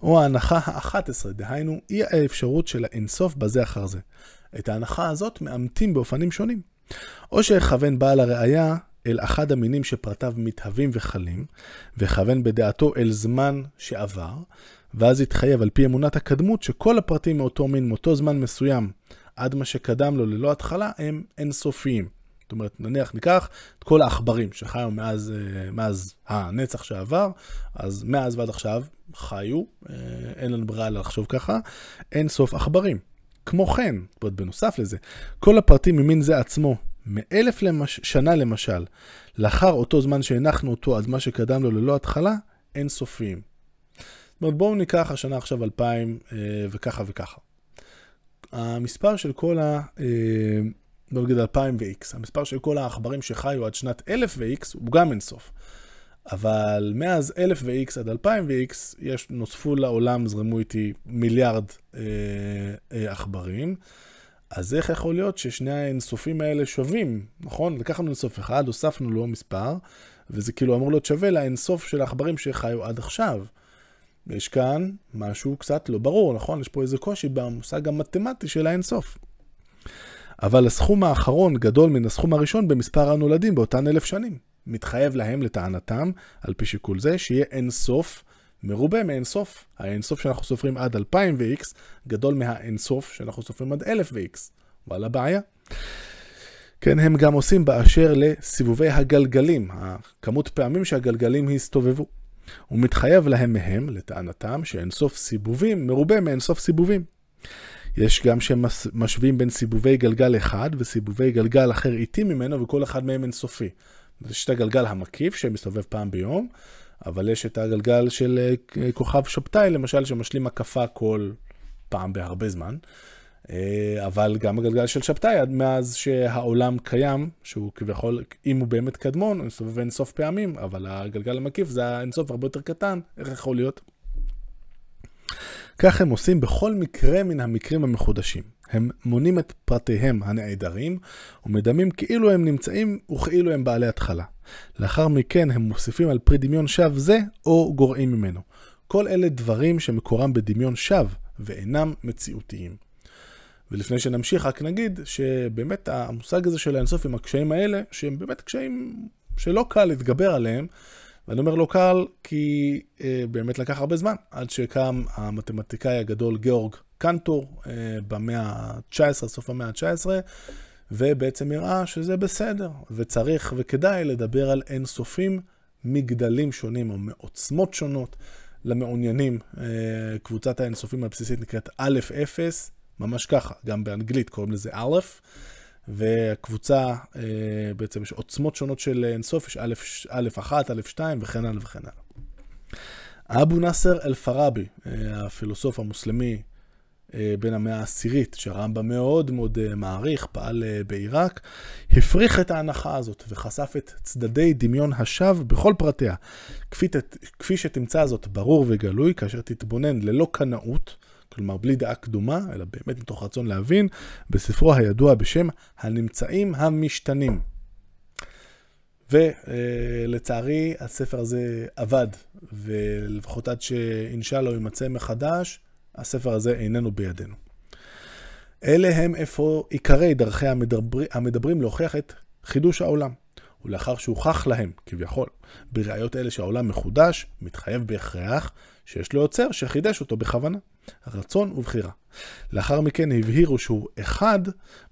או ההנחה ה-11, דהיינו אי האפשרות של האינסוף בזה אחר זה. את ההנחה הזאת מאמתים באופנים שונים. או שיכוון בעל הראייה אל אחד המינים שפרטיו מתהווים וחלים, וכוון בדעתו אל זמן שעבר, ואז יתחייב על פי אמונת הקדמות שכל הפרטים מאותו מין, מאותו זמן מסוים, עד מה שקדם לו ללא התחלה, הם אינסופיים. זאת אומרת, נניח ניקח את כל העכברים שחיו מאז, אה, מאז הנצח שעבר, אז מאז ועד עכשיו חיו, אה, אין לנו ברירה לחשוב ככה, אין סוף עכברים. כמו כן, זאת אומרת, בנוסף לזה, כל הפרטים ממין זה עצמו, מאלף למש... שנה למשל, לאחר אותו זמן שהנחנו אותו עד מה שקדם לו ללא התחלה, אין סופיים. זאת אומרת, בואו ניקח השנה עכשיו 2000 אה, וככה וככה. המספר של כל ה... בוא נגיד 2000 ו-X. המספר של כל העכברים שחיו עד שנת 1000 ו-X הוא גם אינסוף. אבל מאז 1000 ו-X עד 2000 ו-X, יש, נוספו לעולם, זרמו איתי מיליארד אה, אה, עכברים. אז איך יכול להיות ששני האינסופים האלה שווים, נכון? לקחנו אינסוף אחד, הוספנו לו מספר, וזה כאילו אמור להיות שווה לאינסוף של העכברים שחיו עד עכשיו. יש כאן משהו קצת לא ברור, נכון? יש פה איזה קושי במושג המתמטי של האינסוף. אבל הסכום האחרון גדול מן הסכום הראשון במספר הנולדים באותן אלף שנים. מתחייב להם, לטענתם, על פי שיקול זה, שיהיה אינסוף מרובה מאינסוף. האינסוף שאנחנו סופרים עד 2000 ו-X גדול מהאינסוף שאנחנו סופרים עד 1000 ו-X. וואלה בעיה. כן, הם גם עושים באשר לסיבובי הגלגלים, הכמות פעמים שהגלגלים הסתובבו. ומתחייב להם מהם, לטענתם, שאינסוף סיבובים מרובה מאינסוף סיבובים. יש גם שמשווים בין סיבובי גלגל אחד וסיבובי גלגל אחר איטי ממנו, וכל אחד מהם אינסופי. יש את הגלגל המקיף שמסתובב פעם ביום, אבל יש את הגלגל של אה, כוכב שבתאי, למשל, שמשלים הקפה כל פעם בהרבה זמן. אה, אבל גם הגלגל של שבתאי, עד מאז שהעולם קיים, שהוא כביכול, אם הוא באמת קדמון, הוא מסתובב אינסוף פעמים, אבל הגלגל המקיף זה האינסוף הרבה יותר קטן, איך יכול להיות? כך הם עושים בכל מקרה מן המקרים המחודשים. הם מונים את פרטיהם הנעדרים, ומדמים כאילו הם נמצאים וכאילו הם בעלי התחלה. לאחר מכן הם מוסיפים על פרי דמיון שווא זה, או גורעים ממנו. כל אלה דברים שמקורם בדמיון שווא, ואינם מציאותיים. ולפני שנמשיך, רק נגיד שבאמת המושג הזה של האינסוף עם הקשיים האלה, שהם באמת קשיים שלא קל להתגבר עליהם, ואני אומר לא קל כי אה, באמת לקח הרבה זמן, עד שקם המתמטיקאי הגדול גיאורג קנטור אה, במאה ה-19, סוף המאה ה-19, ובעצם הראה שזה בסדר, וצריך וכדאי לדבר על אינסופים מגדלים שונים או מעוצמות שונות למעוניינים. אה, קבוצת האינסופים הבסיסית נקראת א' 0, ממש ככה, גם באנגלית קוראים לזה א', והקבוצה, אה, בעצם יש עוצמות שונות של אינסוף, יש א', א' 1, א' 2 וכן הלאה וכן הלאה. אבו נאסר אל-פראבי, אה, הפילוסוף המוסלמי אה, בין המאה העשירית, שהרמב"ם מאוד מאוד מעריך, פעל בעיראק, הפריך את ההנחה הזאת וחשף את צדדי דמיון השווא בכל פרטיה. כפי, כפי שתמצא זאת ברור וגלוי, כאשר תתבונן ללא קנאות, כלומר בלי דעה קדומה, אלא באמת מתוך רצון להבין, בספרו הידוע בשם הנמצאים המשתנים. ולצערי הספר הזה אבד, ולפחות עד שאינשאללה יימצא מחדש, הספר הזה איננו בידינו. אלה הם אפוא עיקרי דרכי המדבר... המדברים להוכיח את חידוש העולם. ולאחר שהוכח להם, כביכול, בראיות אלה שהעולם מחודש, מתחייב בהכרח שיש לו יוצר שחידש אותו בכוונה, רצון ובחירה. לאחר מכן הבהירו שהוא אחד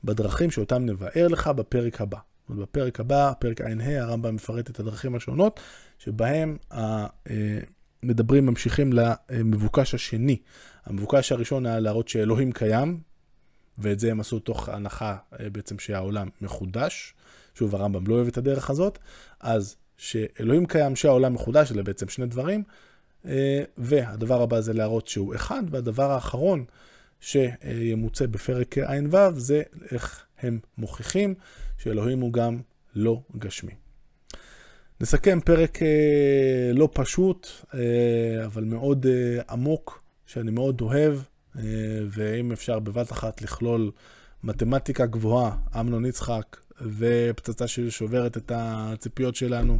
בדרכים שאותם נבאר לך בפרק הבא. בפרק הבא, פרק ע"ה, הרמב"ם מפרט את הדרכים השונות, שבהם המדברים ממשיכים למבוקש השני. המבוקש הראשון היה להראות שאלוהים קיים, ואת זה הם עשו תוך הנחה בעצם שהעולם מחודש. שוב, הרמב"ם לא אוהב את הדרך הזאת, אז שאלוהים קיים, שהעולם מחודש, אלה בעצם שני דברים, אה, והדבר הבא זה להראות שהוא אחד, והדבר האחרון שימוצא בפרק ע"ו זה איך הם מוכיחים שאלוהים הוא גם לא גשמי. נסכם פרק אה, לא פשוט, אה, אבל מאוד עמוק, שאני מאוד אוהב, ואם אפשר בבת אחת לכלול מתמטיקה גבוהה, אמנון יצחק, ופצצה ששוברת את הציפיות שלנו,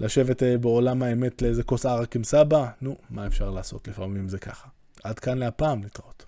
לשבת אה, בעולם האמת לאיזה כוס ערק עם סבא, נו, מה אפשר לעשות? לפעמים זה ככה. עד כאן להפעם, להתראות.